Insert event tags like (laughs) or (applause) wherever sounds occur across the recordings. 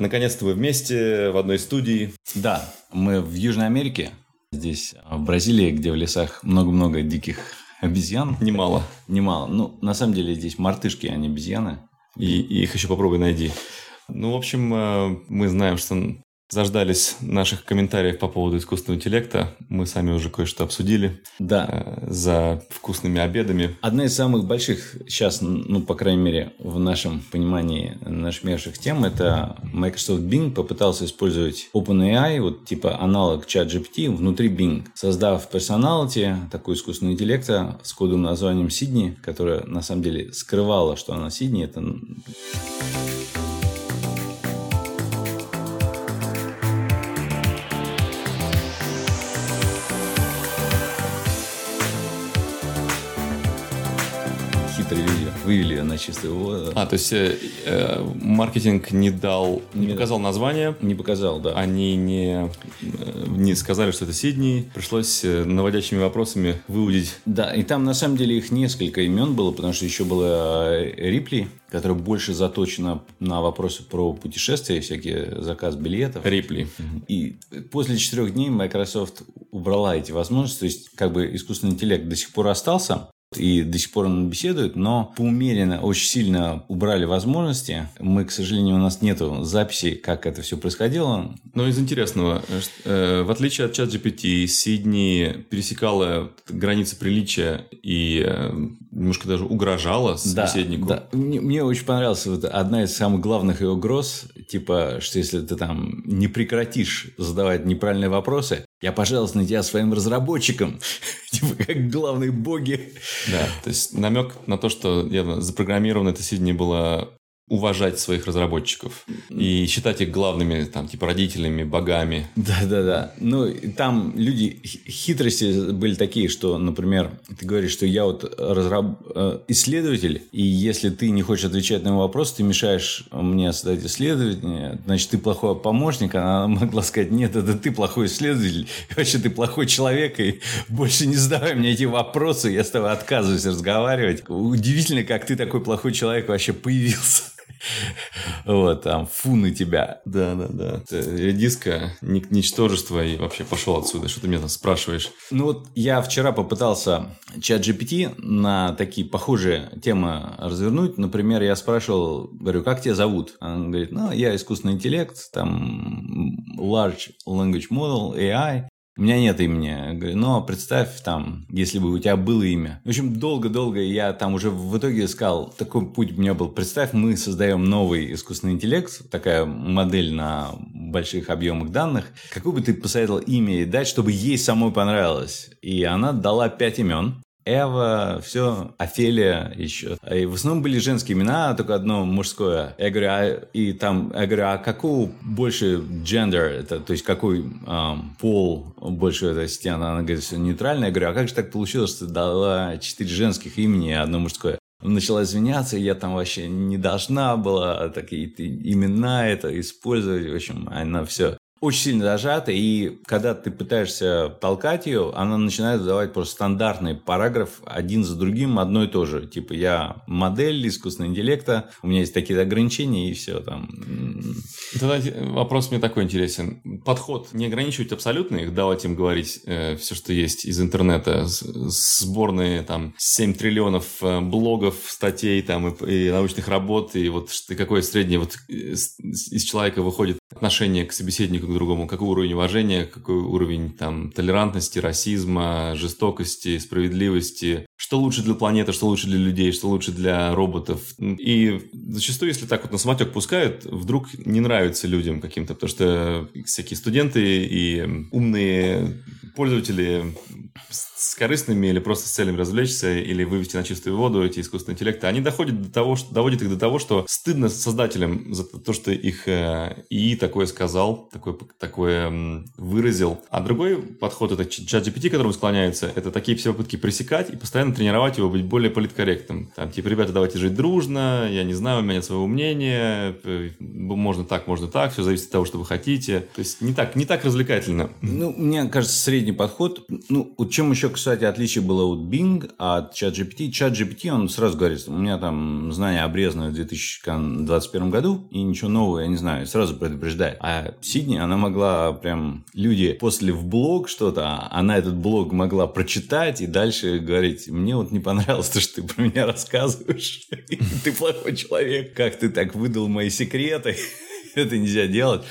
Наконец-то вы вместе в одной студии. Да, мы в Южной Америке, здесь в Бразилии, где в лесах много-много диких обезьян. Немало. Немало. Ну, на самом деле здесь мартышки, а не обезьяны. И, и их еще попробуй найди. Ну, в общем, э, мы знаем, что заждались наших комментариев по поводу искусственного интеллекта. Мы сами уже кое-что обсудили. Да. Э, за вкусными обедами. Одна из самых больших сейчас, ну, по крайней мере, в нашем понимании нашумевших тем, это Microsoft Bing попытался использовать OpenAI, вот типа аналог ChatGPT внутри Bing, создав персоналити, такой искусственного интеллекта с кодовым названием Сидни, которая на самом деле скрывала, что она Сидни. Это вывели на чистую воду. А, то есть э, э, маркетинг не дал, не, не показал название. Не показал, да. Они не, э, не сказали, что это Сидней. Пришлось э, наводящими вопросами выудить. Да, и там на самом деле их несколько имен было, потому что еще было Рипли, которая больше заточена на вопросы про путешествия, всякие заказ билетов. Рипли. И после четырех дней Microsoft убрала эти возможности, то есть как бы искусственный интеллект до сих пор остался, и до сих пор он беседует, но поумеренно, очень сильно убрали возможности. Мы, к сожалению, у нас нету записей, как это все происходило. Но из интересного, э, в отличие от ChatGPT, Сидни пересекала границы приличия и э, немножко даже угрожала собеседнику. Да, да. Мне, мне очень понравилась вот одна из самых главных ее угроз, типа, что если ты там не прекратишь задавать неправильные вопросы, я пожалуйста на тебя своим разработчикам, (laughs) типа как главные боги. Да, то есть намек на то, что явно запрограммировано это сидни было уважать своих разработчиков и считать их главными, там, типа, родителями, богами. Да-да-да. Ну, там люди, хитрости были такие, что, например, ты говоришь, что я вот разраб... Э, исследователь, и если ты не хочешь отвечать на мой вопрос, ты мешаешь мне создать исследование, значит, ты плохой помощник. Она могла сказать, нет, это ты плохой исследователь, (laughs) вообще ты плохой человек, и больше не задавай мне эти вопросы, я с тобой отказываюсь разговаривать. Удивительно, как ты такой плохой человек вообще появился. Вот, там, фу на тебя. Да, да, да. Редиска, ничтожество, и вообще пошел отсюда. Что ты меня там спрашиваешь? Ну вот, я вчера попытался чат GPT на такие похожие темы развернуть. Например, я спрашивал, говорю, как тебя зовут? Он говорит, ну, я искусственный интеллект, там, large language model, AI. У меня нет имени. Но представь там, если бы у тебя было имя. В общем, долго-долго я там уже в итоге искал, такой путь у меня был. Представь, мы создаем новый искусственный интеллект, такая модель на больших объемах данных. Какое бы ты посоветовал имя дать, чтобы ей самой понравилось? И она дала пять имен. Эва, все, Офелия еще. И в основном были женские имена, только одно мужское. Я говорю, а, и там, я говорю, а какой больше gender, это, то есть какой эм, пол больше эта система? Она говорит, все нейтрально. Я говорю, а как же так получилось, что ты дала четыре женских имени и одно мужское? начала извиняться, я там вообще не должна была такие имена это использовать. В общем, она все очень сильно зажата, и когда ты пытаешься толкать ее, она начинает задавать просто стандартный параграф один за другим, одно и то же. Типа, я модель искусственного интеллекта, у меня есть такие ограничения, и все там. Тогда вопрос мне такой интересен. Подход не ограничивать абсолютно их, давать им говорить э, все, что есть из интернета, сборные там 7 триллионов э, блогов, статей там и, и научных работ, и вот какое среднее вот э, из человека выходит отношение к собеседнику к другому, какой уровень уважения, какой уровень там толерантности, расизма, жестокости, справедливости, что лучше для планеты, что лучше для людей, что лучше для роботов. И зачастую, если так вот на самотек пускают, вдруг не нравится людям каким-то, потому что всякие студенты и умные пользователи с корыстными или просто с целью развлечься или вывести на чистую воду эти искусственные интеллекты, они доходят до того, что, доводят их до того, что стыдно создателям за то, что их э, ИИ такое сказал, такое, такое выразил. А другой подход, это чат GPT, которому склоняется, это такие все попытки пресекать и постоянно тренировать его быть более политкорректным. Там, типа, ребята, давайте жить дружно, я не знаю, у меня нет своего мнения, э, можно так, можно так, все зависит от того, что вы хотите. То есть не так, не так развлекательно. Ну, мне кажется, средний подход, ну, вот чем еще, кстати, отличие было от Bing от ChatGPT. ChatGPT, он сразу говорит, у меня там знания обрезаны в 2021 году, и ничего нового я не знаю, сразу предупреждает. А Сидни, она могла прям, люди после в блог что-то, она этот блог могла прочитать и дальше говорить, мне вот не понравилось то, что ты про меня рассказываешь, (laughs) ты плохой человек, как ты так выдал мои секреты, (laughs) это нельзя делать.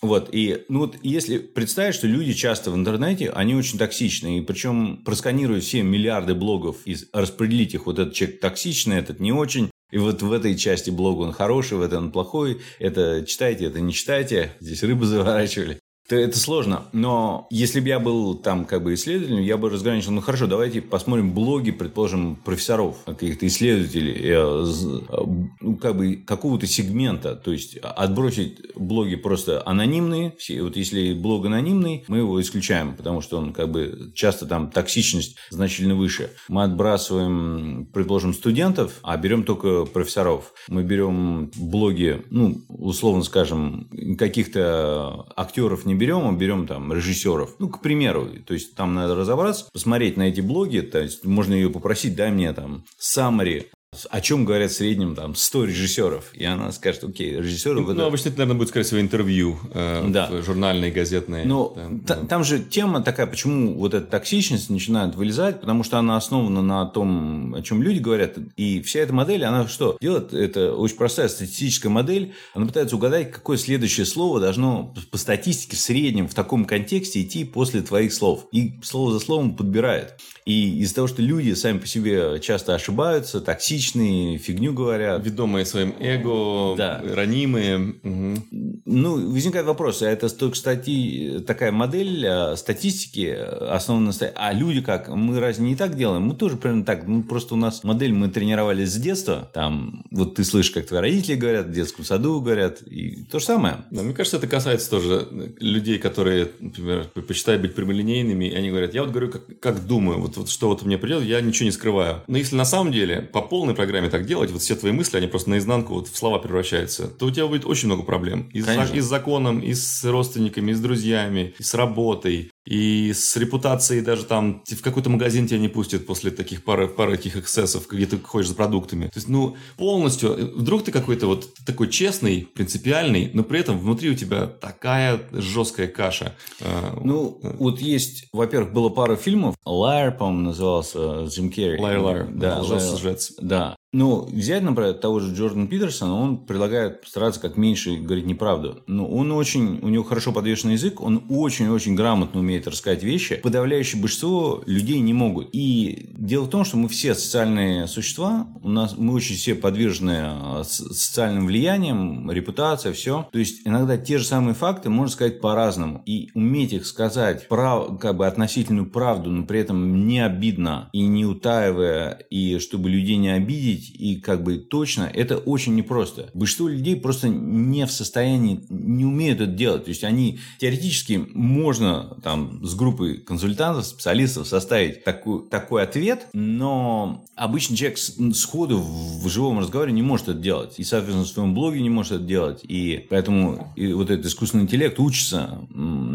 Вот, и ну вот если представить, что люди часто в интернете, они очень токсичны, и причем просканируя все миллиарды блогов и распределить их, вот этот человек токсичный, этот не очень, и вот в этой части блога он хороший, в этом он плохой, это читайте, это не читайте, здесь рыбу заворачивали это сложно. Но если бы я был там как бы исследователем, я бы разграничил, ну хорошо, давайте посмотрим блоги, предположим, профессоров, каких-то исследователей, э, э, ну, как бы какого-то сегмента, то есть отбросить блоги просто анонимные, все, вот если блог анонимный, мы его исключаем, потому что он как бы часто там токсичность значительно выше. Мы отбрасываем, предположим, студентов, а берем только профессоров. Мы берем блоги, ну, условно скажем, каких-то актеров не берем, а берем там режиссеров. Ну, к примеру, то есть там надо разобраться, посмотреть на эти блоги, то есть можно ее попросить, дай мне там summary о чем говорят в среднем там 100 режиссеров. И она скажет, окей, режиссеры... Ну, это... обычно это, наверное, будет, скорее всего, интервью э, да. журнальные, газетные. Но да, та, да. там же тема такая, почему вот эта токсичность начинает вылезать, потому что она основана на том, о чем люди говорят. И вся эта модель, она что? Делает, это очень простая статистическая модель, она пытается угадать, какое следующее слово должно по статистике в среднем в таком контексте идти после твоих слов. И слово за словом подбирает. И из-за того, что люди сами по себе часто ошибаются, токсичные, фигню говорят. Ведомые своим эго, да. ранимые. Угу. Ну, возникает вопрос, а это, кстати, такая модель а, статистики основана на... А люди как? Мы разве не так делаем? Мы тоже примерно так. Ну, просто у нас модель мы тренировались с детства. Там, вот ты слышишь, как твои родители говорят, в детском саду говорят. И то же самое. Да, мне кажется, это касается тоже людей, которые, например, предпочитают быть прямолинейными. И они говорят, я вот говорю, как, как думаю. Вот вот что вот мне придет, я ничего не скрываю. Но если на самом деле по полной программе так делать, вот все твои мысли, они просто наизнанку вот в слова превращаются, то у тебя будет очень много проблем. И, с, и с законом, и с родственниками, и с друзьями, и с работой, и с репутацией даже там в какой-то магазин тебя не пустят после таких пары, пары таких эксцессов, где ты ходишь за продуктами. То есть, ну, полностью, вдруг ты какой-то вот такой честный, принципиальный, но при этом внутри у тебя такая жесткая каша. А, ну, вот есть, во-первых, было пара фильмов, Liar, по-моему, назывался, Джим Керри. Liar, Liar. Да, лжец, Да. Ну, взять, например, того же Джордана Питерсона, он предлагает стараться как меньше говорить неправду. Но ну, он очень, у него хорошо подвешенный язык, он очень-очень грамотно умеет рассказать вещи. Подавляющее большинство людей не могут. И дело в том, что мы все социальные существа, у нас мы очень все подвержены а, социальным влияниям, репутация, все. То есть иногда те же самые факты можно сказать по-разному. И уметь их сказать прав, как бы относительную правду, но при этом не обидно и не утаивая, и чтобы людей не обидеть, увидеть и как бы точно, это очень непросто. Большинство людей просто не в состоянии, не умеют это делать. То есть они теоретически можно там с группой консультантов, специалистов составить такой, такой ответ, но обычный человек сходу в живом разговоре не может это делать. И, соответственно, в своем блоге не может это делать. И поэтому и вот этот искусственный интеллект учится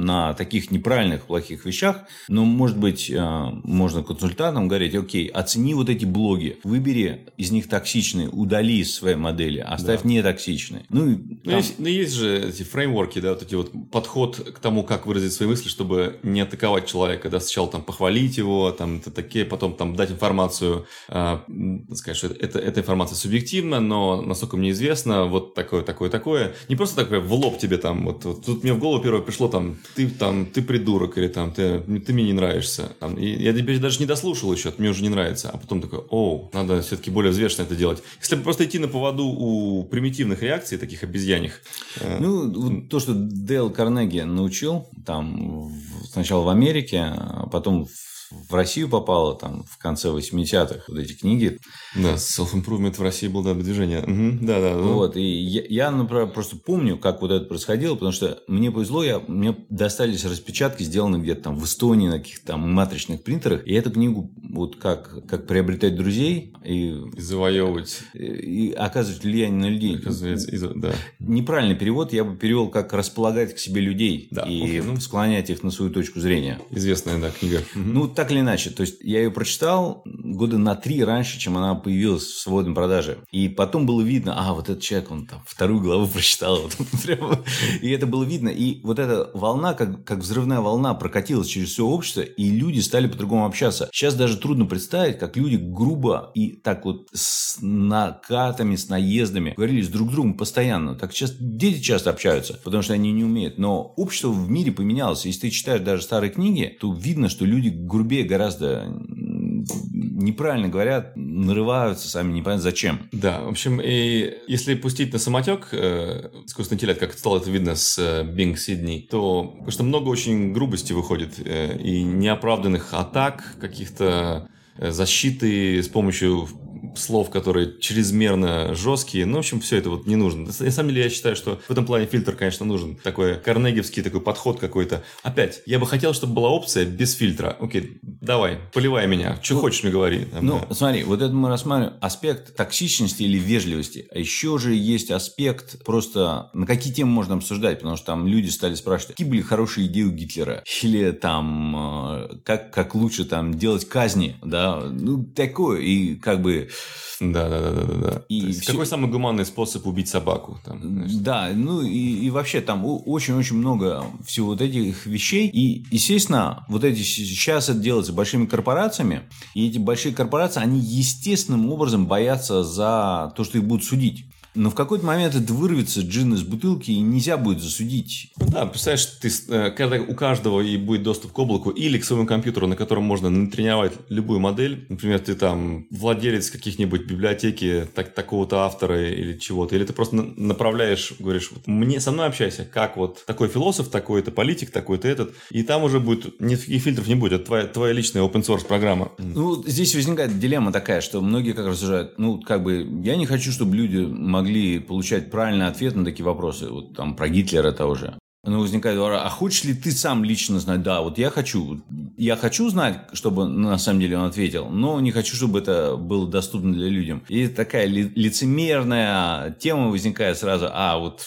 на таких неправильных, плохих вещах. Но, может быть, э, можно консультантам говорить, окей, оцени вот эти блоги, выбери из них токсичные, удали из своей модели, оставь да. нетоксичные. Ну, ну там... ну, есть, ну, есть же эти фреймворки, да, вот эти вот подход к тому, как выразить свои мысли, чтобы не атаковать человека, да, сначала там похвалить его, там, это такие, потом там дать информацию, э, сказать, что это, эта информация субъективна, но насколько мне известно, вот такое, такое, такое. Не просто такое в лоб тебе там, вот, вот тут мне в голову первое пришло там, ты там, ты придурок, или там, ты, ты мне не нравишься. Там, и я тебе даже не дослушал еще, мне уже не нравится. А потом такой, о, надо все-таки более взвешенно это делать. Если просто идти на поводу у примитивных реакций, таких обезьяних. Э, ну, вот то, что Дейл Карнеги научил, там, сначала в Америке, а потом в в Россию попало там в конце 80-х, вот эти книги. Да, self-improvement в России было, да, движение. Угу, да, да. Вот, и я, я, например, просто помню, как вот это происходило, потому что мне повезло, я, мне достались распечатки, сделанные где-то там в Эстонии на каких-то там матричных принтерах, и эту книгу вот как, как приобретать друзей и... и завоевывать. И, и оказывать влияние на людей. Оказывается, из... да. Неправильный перевод я бы перевел как располагать к себе людей да. и ну... склонять их на свою точку зрения. Известная, да, книга. Ну, так так или иначе, то есть я ее прочитал года на три раньше, чем она появилась в свободной продаже. И потом было видно, а, вот этот человек, он там вторую главу (laughs) прочитал. Вот, прямо, и это было видно. И вот эта волна, как, как взрывная волна, прокатилась через все общество, и люди стали по-другому общаться. Сейчас даже трудно представить, как люди грубо и так вот с накатами, с наездами говорили с друг другом постоянно. Так сейчас дети часто общаются, потому что они не умеют. Но общество в мире поменялось. Если ты читаешь даже старые книги, то видно, что люди грубее гораздо неправильно говорят, нарываются сами, непонятно зачем. Да, в общем, и если пустить на самотек э, искусственный интеллект, как стало это видно с э, Bing Sydney, то, потому что много очень грубости выходит э, и неоправданных атак, каких-то э, защиты с помощью слов, которые чрезмерно жесткие. Ну, в общем, все это вот не нужно. На самом деле, я считаю, что в этом плане фильтр, конечно, нужен. Такой карнегевский такой подход какой-то. Опять, я бы хотел, чтобы была опция без фильтра. Окей, давай, поливай меня. Что ну, хочешь мне говори. Там, ну, да. смотри, вот это мы рассматриваем аспект токсичности или вежливости. А еще же есть аспект просто на какие темы можно обсуждать, потому что там люди стали спрашивать, какие были хорошие идеи у Гитлера? Или там, э, как, как лучше там делать казни, да? Ну, такое. И как бы да, да, да, да, да. И все... Какой самый гуманный способ убить собаку? Там, да, ну и, и вообще там очень-очень много всего вот этих вещей. И, естественно, вот эти сейчас это делается большими корпорациями. И эти большие корпорации, они естественным образом боятся за то, что их будут судить. Но в какой-то момент это вырвется джин из бутылки, и нельзя будет засудить. Ну да, представляешь, ты, э, когда у каждого и будет доступ к облаку или к своему компьютеру, на котором можно натренировать любую модель. Например, ты там владелец каких-нибудь библиотеки так, такого-то автора или чего-то. Или ты просто направляешь, говоришь, вот мне со мной общайся, как вот такой философ, такой-то политик, такой-то этот. И там уже будет никаких фильтров не будет. Это твоя, твоя личная open source программа. Ну, здесь возникает дилемма такая, что многие как рассуждают, ну, как бы, я не хочу, чтобы люди могли могли получать правильный ответ на такие вопросы, вот там про Гитлера того же. Но возникает вопрос, а хочешь ли ты сам лично знать? Да, вот я хочу. Я хочу знать, чтобы на самом деле он ответил, но не хочу, чтобы это было доступно для людям. И такая лицемерная тема возникает сразу. А, вот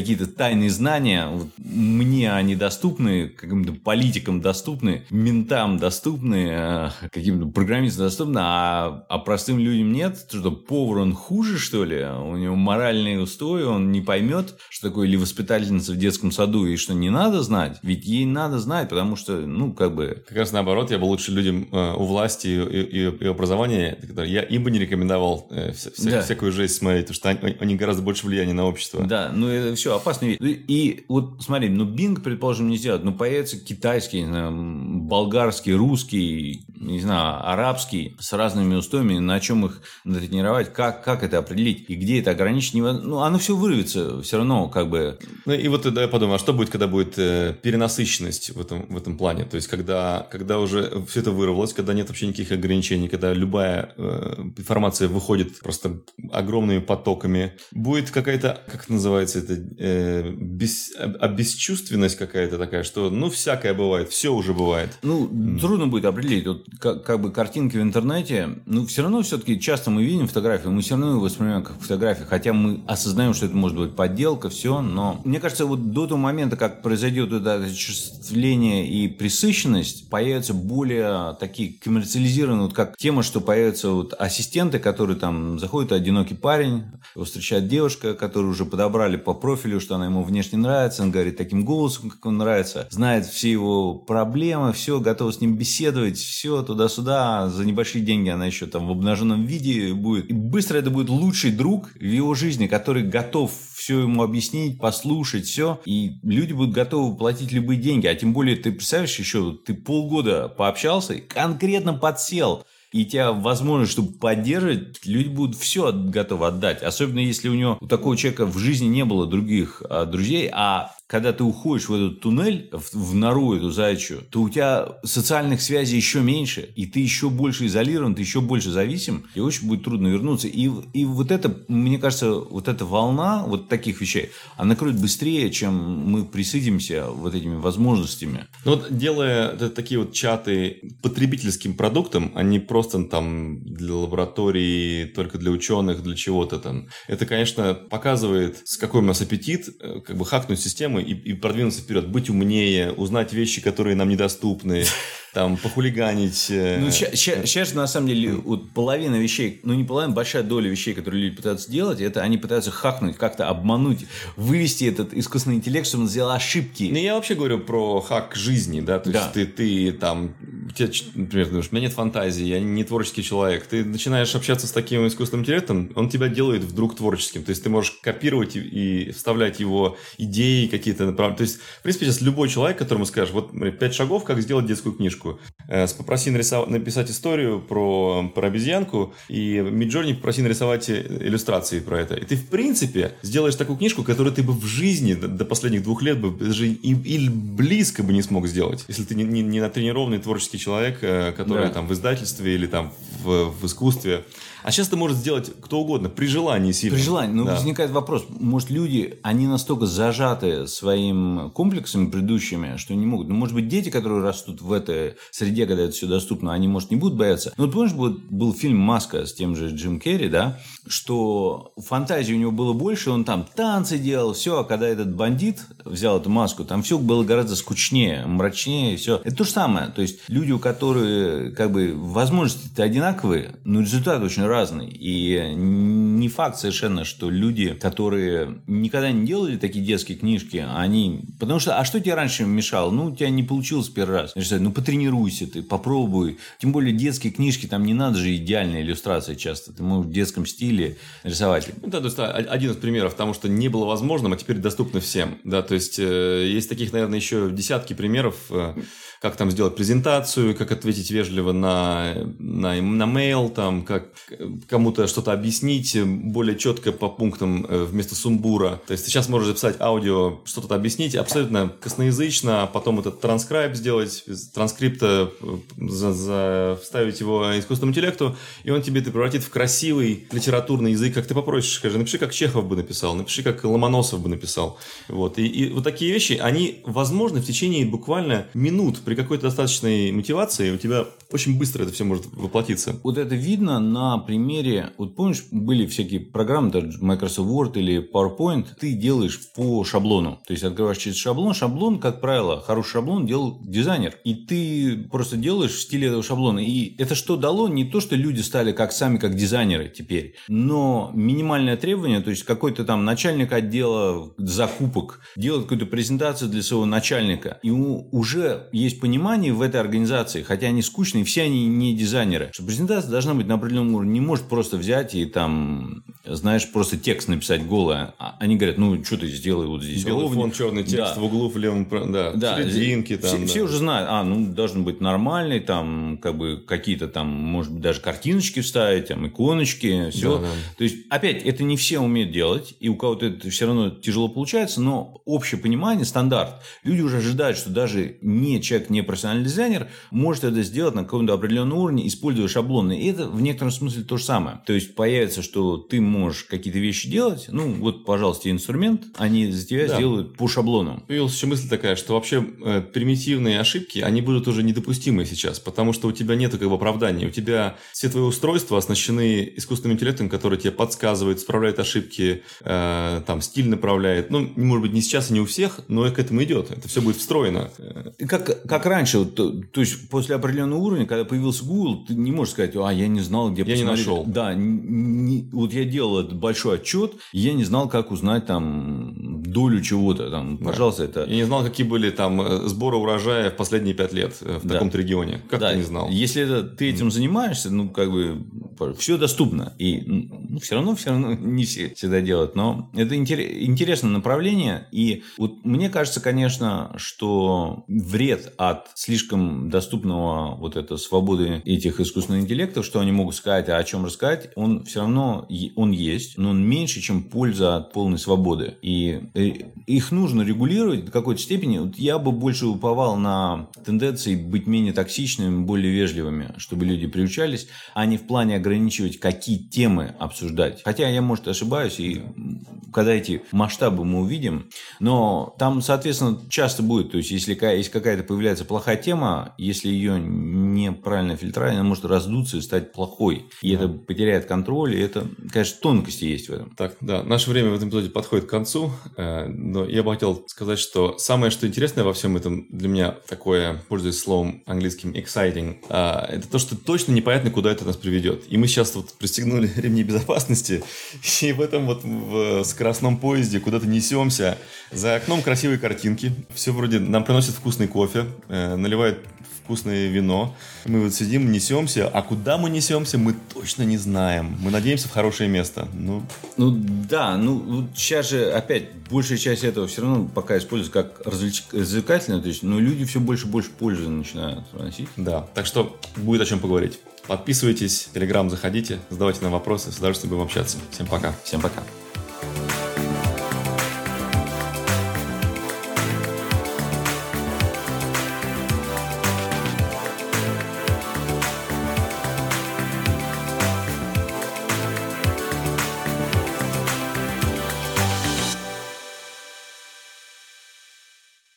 какие-то тайные знания, вот мне они доступны, каким-то политикам доступны, ментам доступны, э, каким-то программистам доступны, а, а простым людям нет, что повар он хуже, что ли, у него моральные устои, он не поймет, что такое или воспитательница в детском саду, и что не надо знать, ведь ей надо знать, потому что, ну, как бы... Как раз наоборот, я бы лучше людям э, у власти и, и, и образования, я им бы не рекомендовал э, вся, да. всякую жизнь смотреть, потому что они, они гораздо больше влияния на общество. Да, ну это все все, опасный вид. И вот смотри, ну Bing, предположим, не сделать, ну появится китайский, не знаю, болгарский, русский, не знаю, арабский, с разными устоями, на чем их натренировать, как, как это определить, и где это ограничить, ну оно все вырвется все равно, как бы. Ну и вот тогда я подумал, а что будет, когда будет э, перенасыщенность в этом, в этом плане, то есть когда, когда уже все это вырвалось, когда нет вообще никаких ограничений, когда любая э, информация выходит просто огромными потоками, будет какая-то, как это называется, это э, без, обесчувственность какая-то такая, что ну всякое бывает, все уже бывает. Ну, mm. трудно будет определить. Вот как, как бы картинки в интернете, ну все равно все-таки часто мы видим фотографии, мы все равно его воспринимаем как фотографии, хотя мы осознаем, что это может быть подделка, все, но мне кажется, вот до того момента, как произойдет это осуществление и присыщенность, появятся более такие коммерциализированные, вот как тема, что появятся вот ассистенты, которые там заходит одинокий парень, его встречает девушка, которую уже подобрали по профилю, что она ему внешне нравится, он говорит таким голосом, как он нравится, знает все его проблемы, все, готова с ним беседовать, все туда-сюда, за небольшие деньги она еще там в обнаженном виде будет. И быстро это будет лучший друг в его жизни, который готов все ему объяснить, послушать, все. И люди будут готовы платить любые деньги. А тем более, ты представляешь, еще ты полгода пообщался конкретно подсел и тебя возможность, чтобы поддерживать, люди будут все готовы отдать. Особенно если у него у такого человека в жизни не было других а, друзей, а когда ты уходишь в этот туннель, в, в нору эту зайчью, то у тебя социальных связей еще меньше, и ты еще больше изолирован, ты еще больше зависим, и очень будет трудно вернуться. И, и вот это, мне кажется, вот эта волна вот таких вещей, она накроет быстрее, чем мы присытимся вот этими возможностями. Ну вот делая такие вот чаты потребительским продуктом, а не просто там для лаборатории, только для ученых, для чего-то там, это, конечно, показывает, с какой у нас аппетит, э, как бы хакнуть систему темы и, и продвинуться вперед, быть умнее, узнать вещи, которые нам недоступны, (laughs) там, похулиганить. Э, ну, сейчас, на самом деле, вот половина вещей, ну, не половина, большая доля вещей, которые люди пытаются делать, это они пытаются хакнуть, как-то обмануть, вывести этот искусственный интеллект, чтобы он сделал ошибки. Ну, я вообще говорю про хак жизни, да, то есть ты, ты там, тебе, например, думаешь, у меня нет фантазии, я не творческий человек, ты начинаешь общаться с таким искусственным интеллектом, он тебя делает вдруг творческим, то есть ты можешь копировать и, вставлять его идеи какие-то, то есть, в принципе, сейчас любой человек, которому скажешь, вот, пять шагов, как сделать детскую книжку. Э, попроси нарисов... написать историю про, про обезьянку, и Миджорни попроси нарисовать иллюстрации про это. И ты, в принципе, сделаешь такую книжку, которую ты бы в жизни до последних двух лет бы даже и, и близко бы не смог сделать, если ты не, не, не натренированный творческий человек, э, который да. там в издательстве или там в, в искусстве а сейчас это может сделать кто угодно, при желании сильно. При желании. Но да. возникает вопрос, может, люди, они настолько зажаты своим комплексами предыдущими, что не могут. Ну, может быть, дети, которые растут в этой среде, когда это все доступно, они, может, не будут бояться. Но вот помнишь, был, был фильм «Маска» с тем же Джим Керри, да, что фантазии у него было больше, он там танцы делал, все, а когда этот бандит взял эту маску, там все было гораздо скучнее, мрачнее, все. Это то же самое. То есть люди, у которых как бы возможности одинаковые, но результат очень разный. И не факт совершенно, что люди, которые никогда не делали такие детские книжки, они... Потому что, а что тебе раньше мешало? Ну, у тебя не получилось первый раз. Ну, потренируйся ты, попробуй. Тем более детские книжки, там не надо же идеальная иллюстрация часто. Ты можешь в детском стиле рисовать. Ну, да, то есть один из примеров, потому что не было возможным, а теперь доступно всем. Да, то есть э, есть таких, наверное, еще десятки примеров, э, как там сделать презентацию, как ответить вежливо на, на, на mail, там, как кому-то что-то объяснить более четко по пунктам э, вместо сумбура. То есть ты сейчас можешь записать аудио, что-то объяснить абсолютно косноязычно, а потом этот транскрайб сделать, транскрипта э, за, за, вставить его искусственному интеллекту, и он тебе это превратит в красивый литературный язык, как ты попросишь, скажи, напиши, как Чехов бы написал, напиши, как Ломоносов бы написал. Вот. И, и вот такие вещи, они возможны в течение буквально минут при какой-то достаточной мотивации, у тебя очень быстро это все может воплотиться. Вот это видно на примере, вот помнишь, были всякие программы, даже Microsoft Word или PowerPoint, ты делаешь по шаблону. То есть, открываешь через шаблон. Шаблон, как правило, хороший шаблон делал дизайнер. И ты просто делаешь в стиле этого шаблона. И это что дало? Не то, что люди стали как сами, как дизайнеры теперь, но минимальное требование, то есть, какой-то там начальник отдела закупок делает какую-то презентацию для своего начальника. И уже есть понимание в этой организации, хотя они скучные, все они не дизайнеры. Что презентация должна быть на определенном уровне. Не может просто взять и там, знаешь, просто текст написать голое. А они говорят, ну, что ты сделай вот здесь. Белый фон, черный текст да. в углу в левом, да, да. серединке. Там, все, да. все уже знают, а, ну, должен быть нормальный, там, как бы, какие-то там, может быть, даже картиночки вставить, там, иконочки, все. Да, да. То есть, опять, это не все умеют делать, и у кого-то это все равно тяжело получается, но общее понимание, стандарт. Люди уже ожидают, что даже не человек, не профессиональный дизайнер может это сделать на каком-то определенном уровне, используя шаблоны. И это в некотором смысле то же самое. То есть появится, что ты можешь какие-то вещи делать, ну вот, пожалуйста, инструмент, они за тебя да. сделают по шаблону. Появилась еще мысль такая, что вообще э, примитивные ошибки, они будут уже недопустимы сейчас, потому что у тебя нет как бы оправдания. У тебя все твои устройства оснащены искусственным интеллектом, который тебе подсказывает, справляет ошибки, э, там, стиль направляет. Ну, может быть, не сейчас и не у всех, но к этому идет. Это все будет встроено. Как, как раньше, то, то есть после определенного уровня, когда появился Google, ты не можешь сказать, а я не знал, где я посмотреть. не нашел. Да, не, вот я делал этот большой отчет, я не знал, как узнать там долю чего-то. Там, да. Пожалуйста, это. Я не знал, какие были там э, сборы урожая в последние пять лет э, в да. таком-то регионе. Как да. ты не знал? Если это, ты этим занимаешься, ну как бы все доступно. И ну, все равно, все равно не все всегда делают. Но это интересное направление. И вот мне кажется, конечно, что вред от слишком доступного вот это свободы этих искусственных интеллектов, что они могут сказать, а о чем рассказать, он все равно он есть, но он меньше, чем польза от полной свободы. И их нужно регулировать до какой-то степени. Вот я бы больше уповал на тенденции быть менее токсичными, более вежливыми, чтобы люди приучались, а не в плане ограничивать, какие темы обсуждать. Хотя я, может, ошибаюсь, и когда эти масштабы мы увидим, но там, соответственно, часто будет, то есть, если есть какая-то появляется плохая тема, если ее неправильная фильтра, она может раздуться и стать плохой. И да. это потеряет контроль, и это, конечно, тонкости есть в этом. Так, да, наше время в этом эпизоде подходит к концу, э, но я бы хотел сказать, что самое, что интересное во всем этом для меня такое, пользуясь словом английским exciting, а, это то, что точно непонятно, куда это нас приведет. И мы сейчас вот пристегнули (laughs) ремни безопасности, (laughs) и в этом вот в скоростном поезде куда-то несемся. За окном красивые картинки, все вроде нам приносят вкусный кофе, э, наливают вкусное вино. Мы вот сидим, несемся, а куда мы несемся, мы точно не знаем. Мы надеемся в хорошее место. Ну, ну да, ну сейчас же опять большая часть этого все равно пока используется как развлеч... развлекательно, то есть, но люди все больше и больше пользы начинают приносить. Да, так что будет о чем поговорить. Подписывайтесь, Телеграм заходите, задавайте нам вопросы, с удовольствием будем общаться. Всем пока. Всем пока.